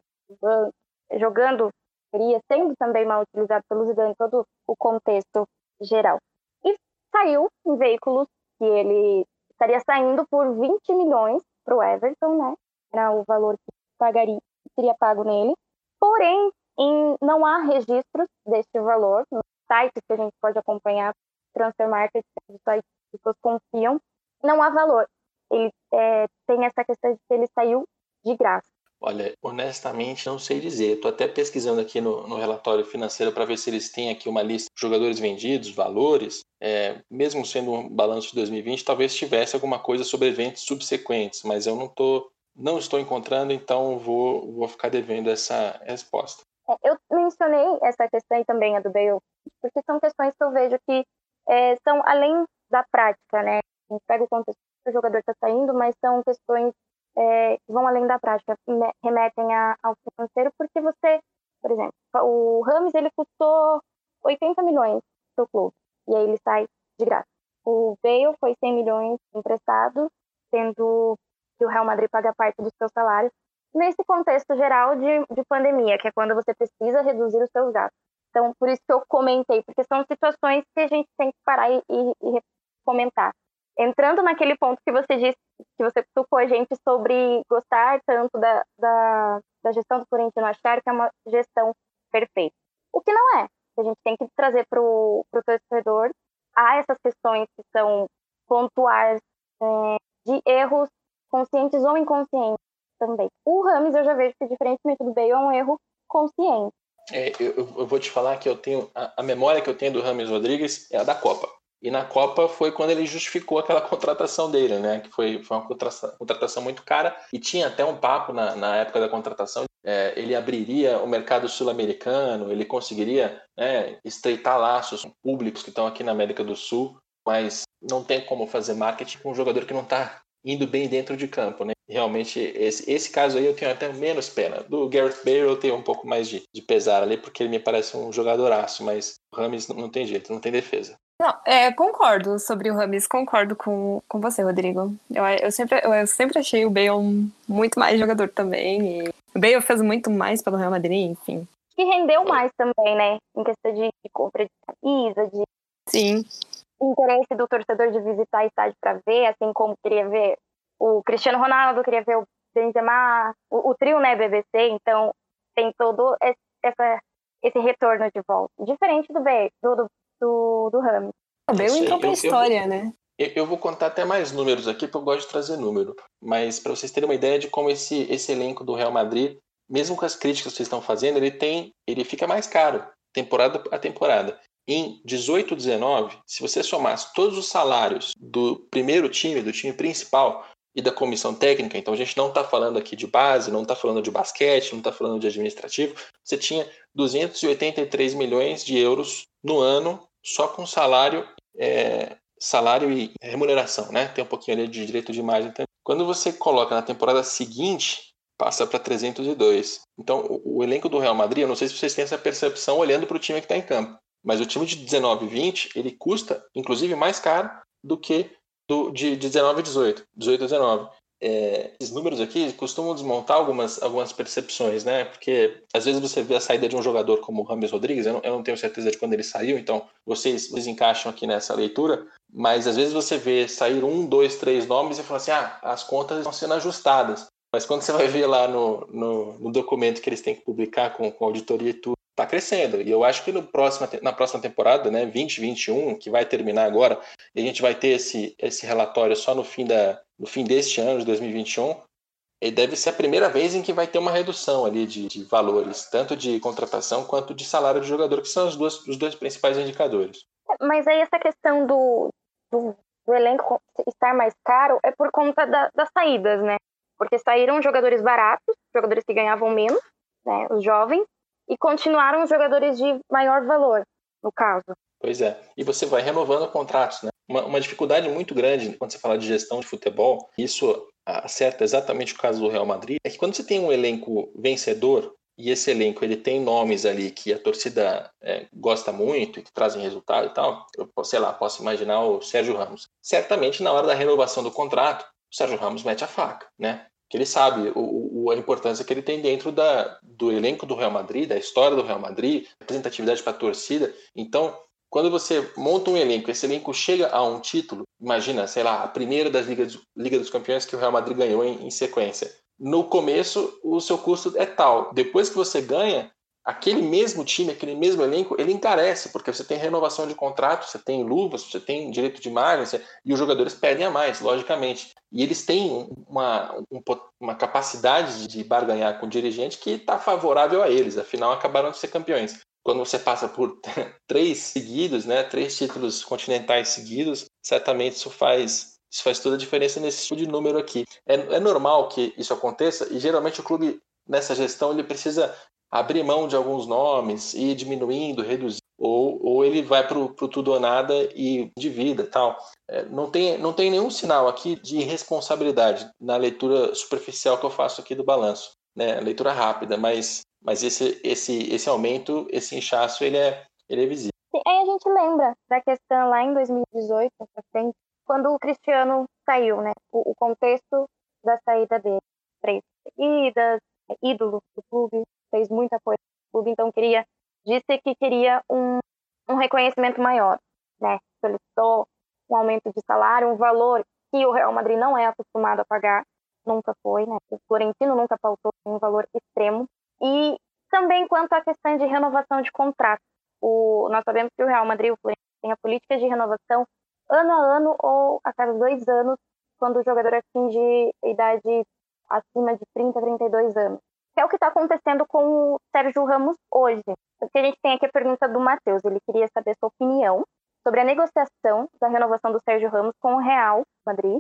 jogando, seria sendo também mal utilizado pelo Zidane, todo o contexto geral. E saiu em veículos que ele estaria saindo por 20 milhões para o Everton, né? Era o valor que pagaria, seria pago nele. Porém, em, não há registros deste valor no site que a gente pode acompanhar, Transfer Market, sites que pessoas confiam, não há valor. Ele é, tem essa questão de que ele saiu de graça. Olha, honestamente não sei dizer. Estou até pesquisando aqui no, no relatório financeiro para ver se eles têm aqui uma lista de jogadores vendidos, valores. É, mesmo sendo um balanço de 2020, talvez tivesse alguma coisa sobre eventos subsequentes, mas eu não tô, não estou encontrando, então vou, vou ficar devendo essa resposta. É, eu mencionei essa questão também, a do Bale, porque são questões que eu vejo que é, são além da prática, né? A gente pega o contexto que o jogador está saindo, mas são questões é, vão além da prática, remetem a, ao financeiro, porque você, por exemplo, o Rames ele custou 80 milhões para o clube, e aí ele sai de graça. O Bale foi 100 milhões emprestado, sendo que o Real Madrid paga parte dos seus salários, nesse contexto geral de, de pandemia, que é quando você precisa reduzir os seus gastos. Então, por isso que eu comentei, porque são situações que a gente tem que parar e, e, e comentar. Entrando naquele ponto que você disse, que você tocou a gente sobre gostar tanto da, da, da gestão do Florentino, achar que é uma gestão perfeita. O que não é. A gente tem que trazer para o torcedor há essas questões que são pontuais é, de erros conscientes ou inconscientes também. O Rames, eu já vejo que, diferentemente do Bale, é um erro consciente. É, eu, eu, vou te falar que eu tenho a, a, memória que eu tenho do Rames Rodrigues é a da Copa. E na Copa foi quando ele justificou aquela contratação dele, né? Que foi, foi uma contratação, contratação muito cara e tinha até um papo na, na época da contratação. É, ele abriria o mercado sul-americano, ele conseguiria né, estreitar laços públicos que estão aqui na América do Sul, mas não tem como fazer marketing com um jogador que não está indo bem dentro de campo, né? Realmente, esse, esse caso aí eu tenho até menos pena. Do Gareth Bale eu tenho um pouco mais de, de pesar ali, porque ele me parece um jogadoraço, mas o Rames não tem jeito, não tem defesa. Não, é, concordo sobre o Rames, concordo com, com você, Rodrigo. Eu, eu, sempre, eu sempre achei o Bale muito mais jogador também. O Bale fez muito mais pelo Real Madrid, enfim. Que rendeu mais também, né? Em questão de, de compra de camisa, de. Sim. Interesse do torcedor de visitar estádio para ver, assim como queria ver o Cristiano Ronaldo, queria ver o Benzema, o, o trio, né, BBC, então tem todo esse, essa, esse retorno de volta. Diferente do, B, do, do do, do Rami. O Bale entrou pra eu, história, eu, né? Eu vou contar até mais números aqui, porque eu gosto de trazer número. Mas para vocês terem uma ideia de como esse, esse elenco do Real Madrid, mesmo com as críticas que vocês estão fazendo, ele tem, ele fica mais caro, temporada a temporada. Em 18, 19, se você somasse todos os salários do primeiro time, do time principal e da comissão técnica, então a gente não está falando aqui de base, não está falando de basquete, não está falando de administrativo, você tinha 283 milhões de euros no ano só com salário, é, salário e remuneração, né? Tem um pouquinho ali de direito de imagem também. Quando você coloca na temporada seguinte, passa para 302. Então, o, o, elenco do Real Madrid, eu não sei se vocês têm essa percepção olhando para o time que está em campo, mas o time de 19 e 20, ele custa, inclusive, mais caro do que do de 19 e 18, 18 e 19. É, esses números aqui costumam desmontar algumas, algumas percepções, né? Porque às vezes você vê a saída de um jogador como o Rames Rodrigues, eu não, eu não tenho certeza de quando ele saiu, então vocês, vocês encaixam aqui nessa leitura, mas às vezes você vê sair um, dois, três nomes e fala assim: ah, as contas estão sendo ajustadas. Mas quando você vai ver lá no, no, no documento que eles têm que publicar com, com auditoria e tudo, está crescendo. E eu acho que no próximo, na próxima temporada, né, 2021, que vai terminar agora, e a gente vai ter esse, esse relatório só no fim, da, no fim deste ano, de 2021, e deve ser a primeira vez em que vai ter uma redução ali de, de valores, tanto de contratação quanto de salário de jogador, que são os dois, os dois principais indicadores. Mas aí essa questão do, do, do elenco estar mais caro é por conta da, das saídas, né? Porque saíram jogadores baratos, jogadores que ganhavam menos, né, os jovens, e continuaram os jogadores de maior valor, no caso. Pois é. E você vai renovando contratos, né? Uma, uma dificuldade muito grande quando você fala de gestão de futebol, isso acerta exatamente o caso do Real Madrid, é que quando você tem um elenco vencedor, e esse elenco ele tem nomes ali que a torcida é, gosta muito que trazem resultado e tal, eu, sei lá, posso imaginar o Sérgio Ramos. Certamente, na hora da renovação do contrato, o Sérgio Ramos mete a faca, né? Que ele sabe o, o, a importância que ele tem dentro da, do elenco do Real Madrid, da história do Real Madrid, representatividade para a torcida. Então, quando você monta um elenco, esse elenco chega a um título, imagina, sei lá, a primeira das Ligas Liga dos Campeões que o Real Madrid ganhou em, em sequência. No começo, o seu custo é tal. Depois que você ganha, aquele mesmo time, aquele mesmo elenco, ele encarece, porque você tem renovação de contrato, você tem luvas, você tem direito de margem, você... e os jogadores pedem a mais, logicamente. E eles têm uma, uma capacidade de barganhar com o dirigente que está favorável a eles, afinal acabaram de ser campeões quando você passa por três seguidos, né, três títulos continentais seguidos, certamente isso faz isso faz toda a diferença nesse tipo de número aqui. É, é normal que isso aconteça e geralmente o clube nessa gestão ele precisa abrir mão de alguns nomes e ir diminuindo, reduzindo, ou, ou ele vai para o tudo ou nada e divida tal. É, não, tem, não tem nenhum sinal aqui de irresponsabilidade na leitura superficial que eu faço aqui do balanço, né? leitura rápida, mas mas esse, esse, esse aumento, esse inchaço, ele é, ele é visível. Sim, aí a gente lembra da questão lá em 2018, frente, quando o Cristiano saiu, né? O, o contexto da saída dele. Três seguidas, ídolo do clube, fez muita coisa no clube, então queria, disse que queria um, um reconhecimento maior, né? Solicitou um aumento de salário, um valor que o Real Madrid não é acostumado a pagar, nunca foi, né? O Florentino nunca pautou um valor extremo e também quanto à questão de renovação de contrato. O, nós sabemos que o Real Madrid o tem a política de renovação ano a ano ou a cada dois anos, quando o jogador atinge a idade acima de 30, 32 anos. Que é o que está acontecendo com o Sérgio Ramos hoje. Porque a gente tem aqui a pergunta do Matheus, ele queria saber sua opinião sobre a negociação da renovação do Sérgio Ramos com o Real Madrid.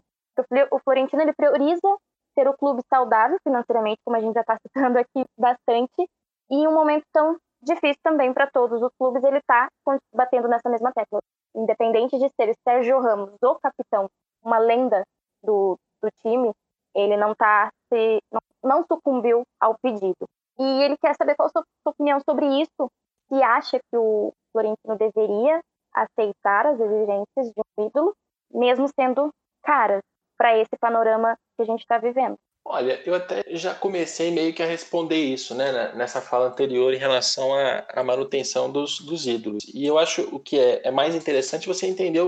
O Florentino ele prioriza ter o clube saudável financeiramente, como a gente já está citando aqui bastante, e em um momento tão difícil também para todos os clubes, ele está batendo nessa mesma tecla. Independente de ser Sérgio Ramos, o capitão, uma lenda do, do time, ele não tá se não, não sucumbiu ao pedido. E ele quer saber qual a sua, sua opinião sobre isso, se acha que o Florentino deveria aceitar as exigências de um ídolo, mesmo sendo caras para esse panorama que a gente está vivendo. Olha, eu até já comecei meio que a responder isso, né, nessa fala anterior em relação à, à manutenção dos, dos, ídolos. E eu acho o que é, é mais interessante você entender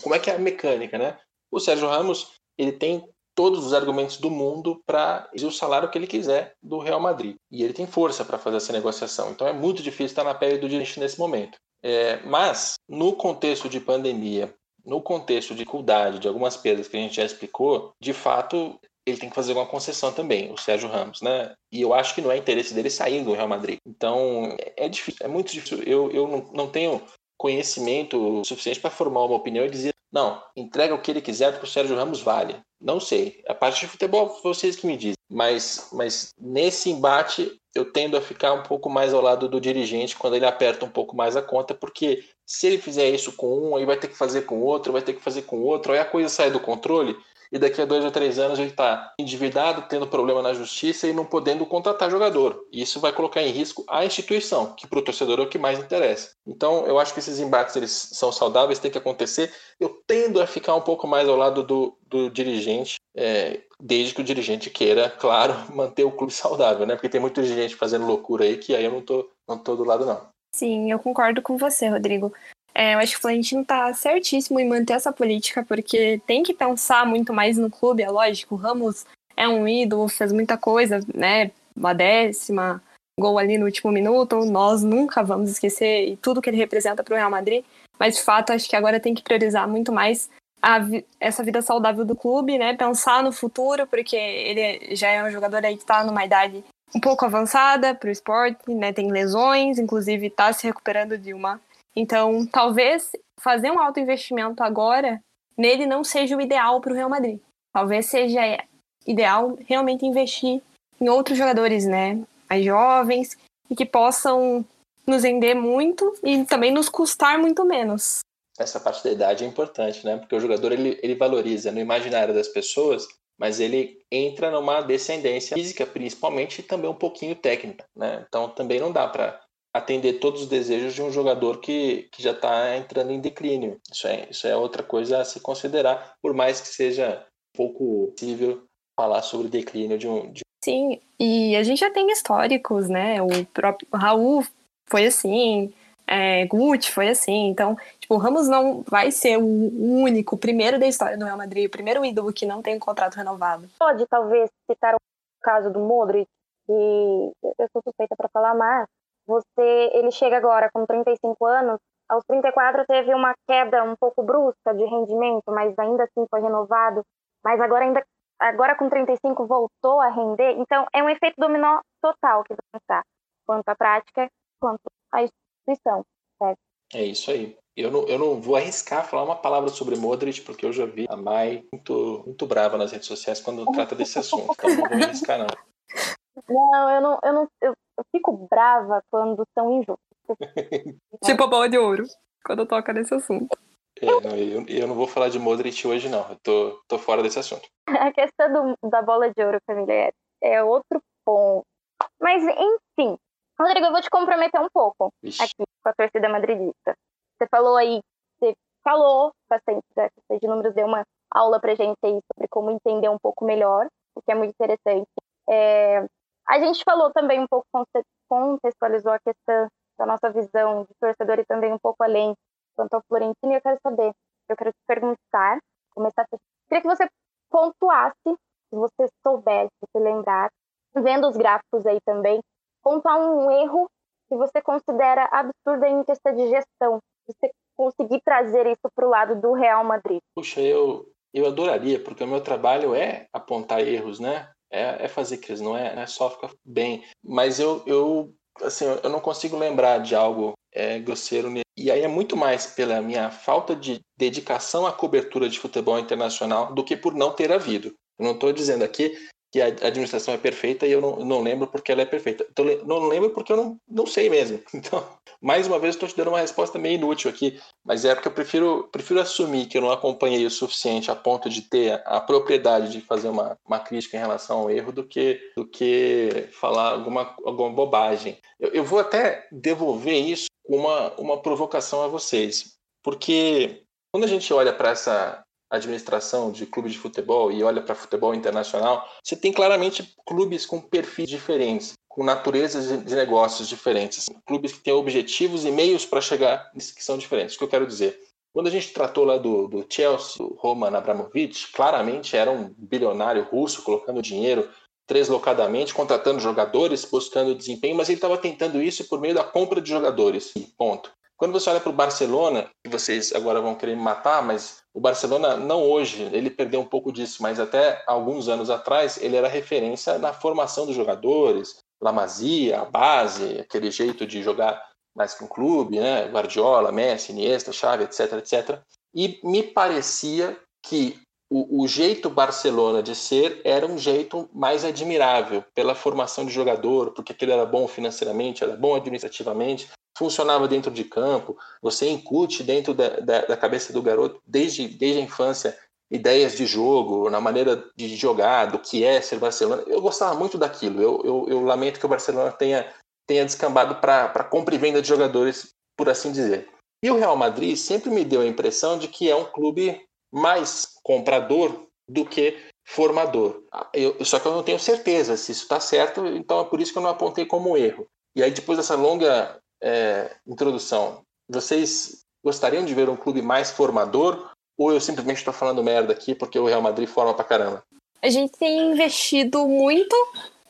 como é que é a mecânica, né? O Sérgio Ramos, ele tem todos os argumentos do mundo para o salário que ele quiser do Real Madrid. E ele tem força para fazer essa negociação. Então é muito difícil estar na pele do dirigente nesse momento. É, mas, no contexto de pandemia, no contexto de dificuldade, de algumas perdas que a gente já explicou, de fato, ele tem que fazer uma concessão também, o Sérgio Ramos, né? E eu acho que não é interesse dele sair do Real Madrid. Então, é difícil, é muito difícil. Eu, eu não, não tenho conhecimento suficiente para formar uma opinião e dizer, não, entrega o que ele quiser porque o Sérgio Ramos vale. Não sei. A parte de futebol, vocês que me dizem. Mas, mas nesse embate, eu tendo a ficar um pouco mais ao lado do dirigente quando ele aperta um pouco mais a conta, porque se ele fizer isso com um, aí vai ter que fazer com outro, vai ter que fazer com outro, aí a coisa sai do controle e daqui a dois ou três anos ele está endividado, tendo problema na justiça e não podendo contratar jogador. E isso vai colocar em risco a instituição, que para o torcedor é o que mais interessa. Então, eu acho que esses embates eles são saudáveis, tem que acontecer. Eu tendo a ficar um pouco mais ao lado do, do dirigente, é, desde que o dirigente queira, claro, manter o clube saudável, né? Porque tem muita gente fazendo loucura aí que aí eu não tô, não tô do lado, não. Sim, eu concordo com você, Rodrigo. É, eu acho que o Florentino tá certíssimo em manter essa política, porque tem que pensar muito mais no clube, é lógico. O Ramos é um ídolo, fez muita coisa, né? Uma décima, gol ali no último minuto, nós nunca vamos esquecer e tudo que ele representa para o Real Madrid. Mas de fato, acho que agora tem que priorizar muito mais a, essa vida saudável do clube, né? Pensar no futuro, porque ele já é um jogador aí que está numa idade um pouco avançada para o esporte, né? Tem lesões, inclusive está se recuperando de uma então, talvez fazer um alto investimento agora nele não seja o ideal para o Real Madrid. Talvez seja ideal realmente investir em outros jogadores, né? Mais jovens e que possam nos render muito e também nos custar muito menos. Essa parte da idade é importante, né? Porque o jogador ele, ele valoriza no imaginário das pessoas, mas ele entra numa descendência física, principalmente, e também um pouquinho técnica, né? Então também não dá para atender todos os desejos de um jogador que, que já está entrando em declínio. Isso é, isso é outra coisa a se considerar, por mais que seja pouco possível falar sobre o declínio de um. De... Sim, e a gente já tem históricos, né? O próprio Raul foi assim, é, Gucci foi assim. Então, tipo, o Ramos não vai ser o único, o primeiro da história do Real Madrid, o primeiro ídolo que não tem um contrato renovado. Pode, talvez, citar o caso do Modric, que eu sou suspeita para falar, mas você, ele chega agora com 35 anos, aos 34 teve uma queda um pouco brusca de rendimento, mas ainda assim foi renovado, mas agora ainda agora com 35 voltou a render, então é um efeito dominó total que vai estar, quanto à prática, quanto à instituição, certo? É isso aí. Eu não, eu não vou arriscar falar uma palavra sobre Modric, porque eu já vi a Mai muito, muito brava nas redes sociais quando trata desse assunto, então não vou arriscar não. Não, eu não, eu não, eu, eu fico brava quando são injustos. tipo a bola de ouro, quando toca nesse assunto. É, não, eu, eu, não vou falar de Modric hoje, não. Eu tô, tô fora desse assunto. A questão do, da bola de ouro, família, é, é outro ponto. Mas, enfim. Rodrigo, eu vou te comprometer um pouco Ixi. aqui com a torcida madridista. Você falou aí, você falou bastante da questão de números, deu uma aula pra gente aí sobre como entender um pouco melhor, o que é muito interessante. É, a gente falou também um pouco, contextualizou a questão da nossa visão de torcedor e também um pouco além quanto ao Florentino. E eu quero saber, eu quero te perguntar, começar a... Queria que você pontuasse, se você soubesse, se lembrar, vendo os gráficos aí também, pontuar um erro que você considera absurdo em questão de gestão, você conseguir trazer isso para o lado do Real Madrid. Puxa, eu, eu adoraria, porque o meu trabalho é apontar erros, né? É, é fazer crise, não é, é só ficar bem. Mas eu, eu, assim, eu não consigo lembrar de algo é, grosseiro. E aí é muito mais pela minha falta de dedicação à cobertura de futebol internacional do que por não ter havido. Eu não estou dizendo aqui que a administração é perfeita e eu não, não lembro porque ela é perfeita. Então, não lembro porque eu não, não sei mesmo. Então, mais uma vez, estou te dando uma resposta meio inútil aqui, mas é porque eu prefiro, prefiro assumir que eu não acompanhei o suficiente a ponto de ter a propriedade de fazer uma, uma crítica em relação ao erro do que, do que falar alguma, alguma bobagem. Eu, eu vou até devolver isso com uma, uma provocação a vocês, porque quando a gente olha para essa administração de clube de futebol e olha para futebol internacional, você tem claramente clubes com perfis diferentes, com naturezas de negócios diferentes, clubes que têm objetivos e meios para chegar que são diferentes. O que eu quero dizer? Quando a gente tratou lá do, do Chelsea, o Roman Abramovich, claramente era um bilionário russo colocando dinheiro deslocadamente, contratando jogadores, buscando desempenho, mas ele estava tentando isso por meio da compra de jogadores. Ponto. Quando você olha para o Barcelona, que vocês agora vão querer me matar, mas o Barcelona não hoje, ele perdeu um pouco disso, mas até alguns anos atrás ele era referência na formação dos jogadores, La Masia, a base, aquele jeito de jogar mais que um clube, né? Guardiola, Messi, Iniesta, Xavi, etc, etc. E me parecia que o, o, jeito Barcelona de ser era um jeito mais admirável pela formação de jogador, porque aquele era bom financeiramente, era bom administrativamente, funcionava dentro de campo, você incute dentro da, da, da, cabeça do garoto, desde, desde a infância, ideias de jogo, na maneira de jogar, do que é ser Barcelona. Eu gostava muito daquilo. Eu, eu, eu lamento que o Barcelona tenha, tenha descambado para compra e venda de jogadores, por assim dizer. E o Real Madrid sempre me deu a impressão de que é um clube mais comprador do que formador. Eu, só que eu não tenho certeza se isso está certo, então é por isso que eu não apontei como erro. E aí, depois dessa longa é, introdução, vocês gostariam de ver um clube mais formador ou eu simplesmente estou falando merda aqui porque o Real Madrid forma pra caramba? A gente tem investido muito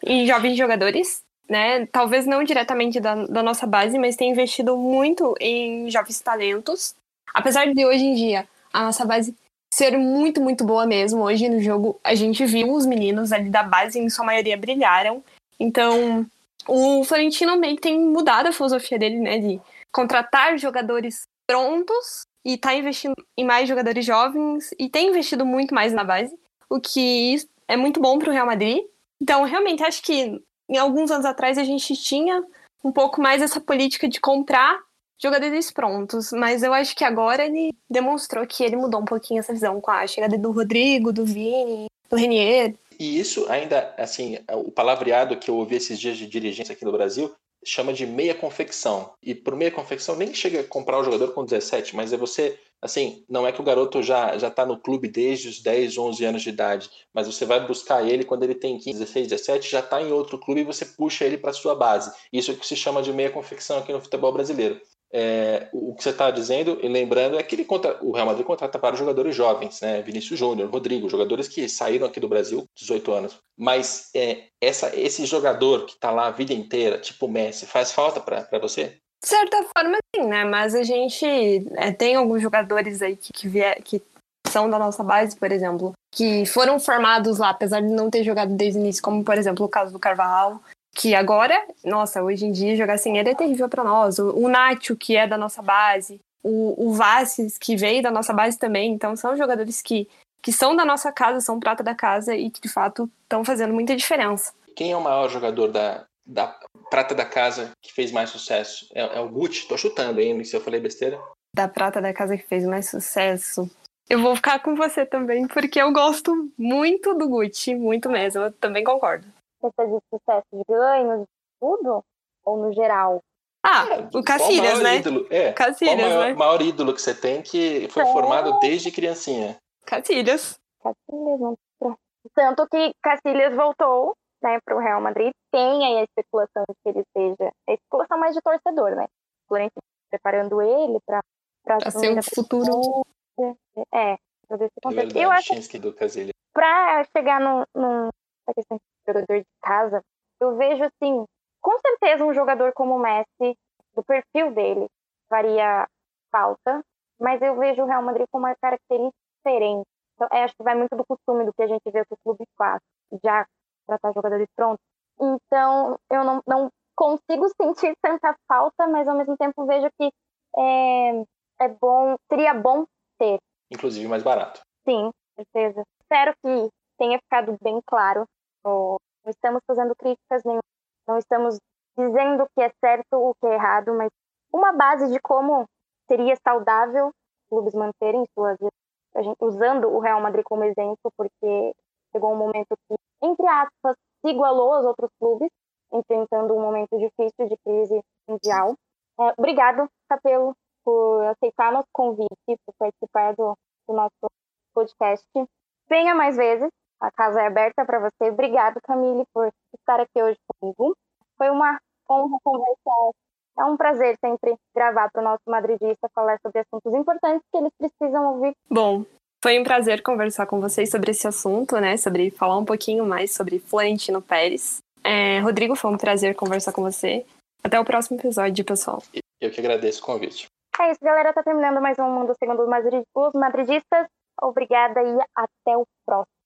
em jovens jogadores, né? Talvez não diretamente da, da nossa base, mas tem investido muito em jovens talentos. Apesar de hoje em dia a nossa base ser muito, muito boa mesmo. Hoje no jogo a gente viu os meninos ali da base, em sua maioria, brilharam. Então, o Florentino meio que tem mudado a filosofia dele, né? De contratar jogadores prontos e tá investindo em mais jogadores jovens e tem investido muito mais na base, o que é muito bom para o Real Madrid. Então, realmente, acho que em alguns anos atrás a gente tinha um pouco mais essa política de comprar jogadores prontos, mas eu acho que agora ele demonstrou que ele mudou um pouquinho essa visão com a chegada do Rodrigo, do Vini, do Renier. E isso ainda, assim, o palavreado que eu ouvi esses dias de dirigência aqui no Brasil chama de meia confecção. E por meia confecção nem chega a comprar o jogador com 17, mas é você, assim, não é que o garoto já já tá no clube desde os 10, 11 anos de idade, mas você vai buscar ele quando ele tem 15, 16, 17, já está em outro clube e você puxa ele para sua base. Isso é que se chama de meia confecção aqui no futebol brasileiro. É, o que você está dizendo e lembrando é que ele contra, o Real Madrid contrata para jogadores jovens, né? Vinícius Júnior, Rodrigo, jogadores que saíram aqui do Brasil, 18 anos. Mas é, essa, esse jogador que está lá a vida inteira, tipo Messi, faz falta para você? De certa forma, sim, né? Mas a gente é, tem alguns jogadores aí que, que, vier, que são da nossa base, por exemplo, que foram formados lá, apesar de não ter jogado desde o início, como por exemplo o caso do Carvalho, que agora, nossa, hoje em dia jogar sem ele é terrível para nós. O, o Nacho, que é da nossa base, o, o Vassis, que veio da nossa base também. Então, são jogadores que, que são da nossa casa, são prata da casa e que, de fato, estão fazendo muita diferença. Quem é o maior jogador da, da prata da casa que fez mais sucesso? É, é o Gucci? Tô chutando, hein? Se eu falei besteira. Da prata da casa que fez mais sucesso. Eu vou ficar com você também, porque eu gosto muito do Gucci, muito mesmo. Eu também concordo questão de sucesso de ganho, de tudo? Ou no geral? Ah, é, o Cacilhas, né? Ídolo? É, Cacilhas, qual o maior, né? maior ídolo que você tem que foi é. formado desde criancinha? Cacilhas. Cacilhas, não. Tanto que Cacilhas voltou né, para o Real Madrid. Tem aí a especulação de que ele seja. A especulação mais de torcedor, né? Florentino preparando ele para para ser o futuro. É, pra ver se é verdade, eu acho do Casilhas. Para chegar num, num questão de jogador de casa, eu vejo assim, com certeza um jogador como o Messi, do perfil dele, faria falta, mas eu vejo o Real Madrid com uma característica diferente. Então, é, acho que vai muito do costume do que a gente vê que o clube faz, já tratar jogadores prontos. Então, eu não, não consigo sentir tanta falta, mas ao mesmo tempo vejo que é, é bom, seria bom ter. Inclusive mais barato. Sim, certeza. Espero que tenha ficado bem claro não estamos fazendo críticas nenhuma, não estamos dizendo o que é certo ou o que é errado, mas uma base de como seria saudável clubes manterem suas gente, usando o Real Madrid como exemplo, porque chegou um momento que, entre aspas, se igualou aos outros clubes, enfrentando um momento difícil de crise mundial. É, obrigado, Capelo, por aceitar nosso convite, por participar do, do nosso podcast. Venha mais vezes, a casa é aberta para você. Obrigado, Camille, por estar aqui hoje comigo. Foi uma honra conversar. É um prazer sempre gravar para o nosso madridista falar sobre assuntos importantes que eles precisam ouvir. Bom, foi um prazer conversar com vocês sobre esse assunto, né? Sobre falar um pouquinho mais sobre Florentino Pérez. É, Rodrigo, foi um prazer conversar com você. Até o próximo episódio, pessoal. Eu que agradeço o convite. É isso, galera. Tá terminando mais um Mundo Segundo os Madridistas. Obrigada e até o próximo.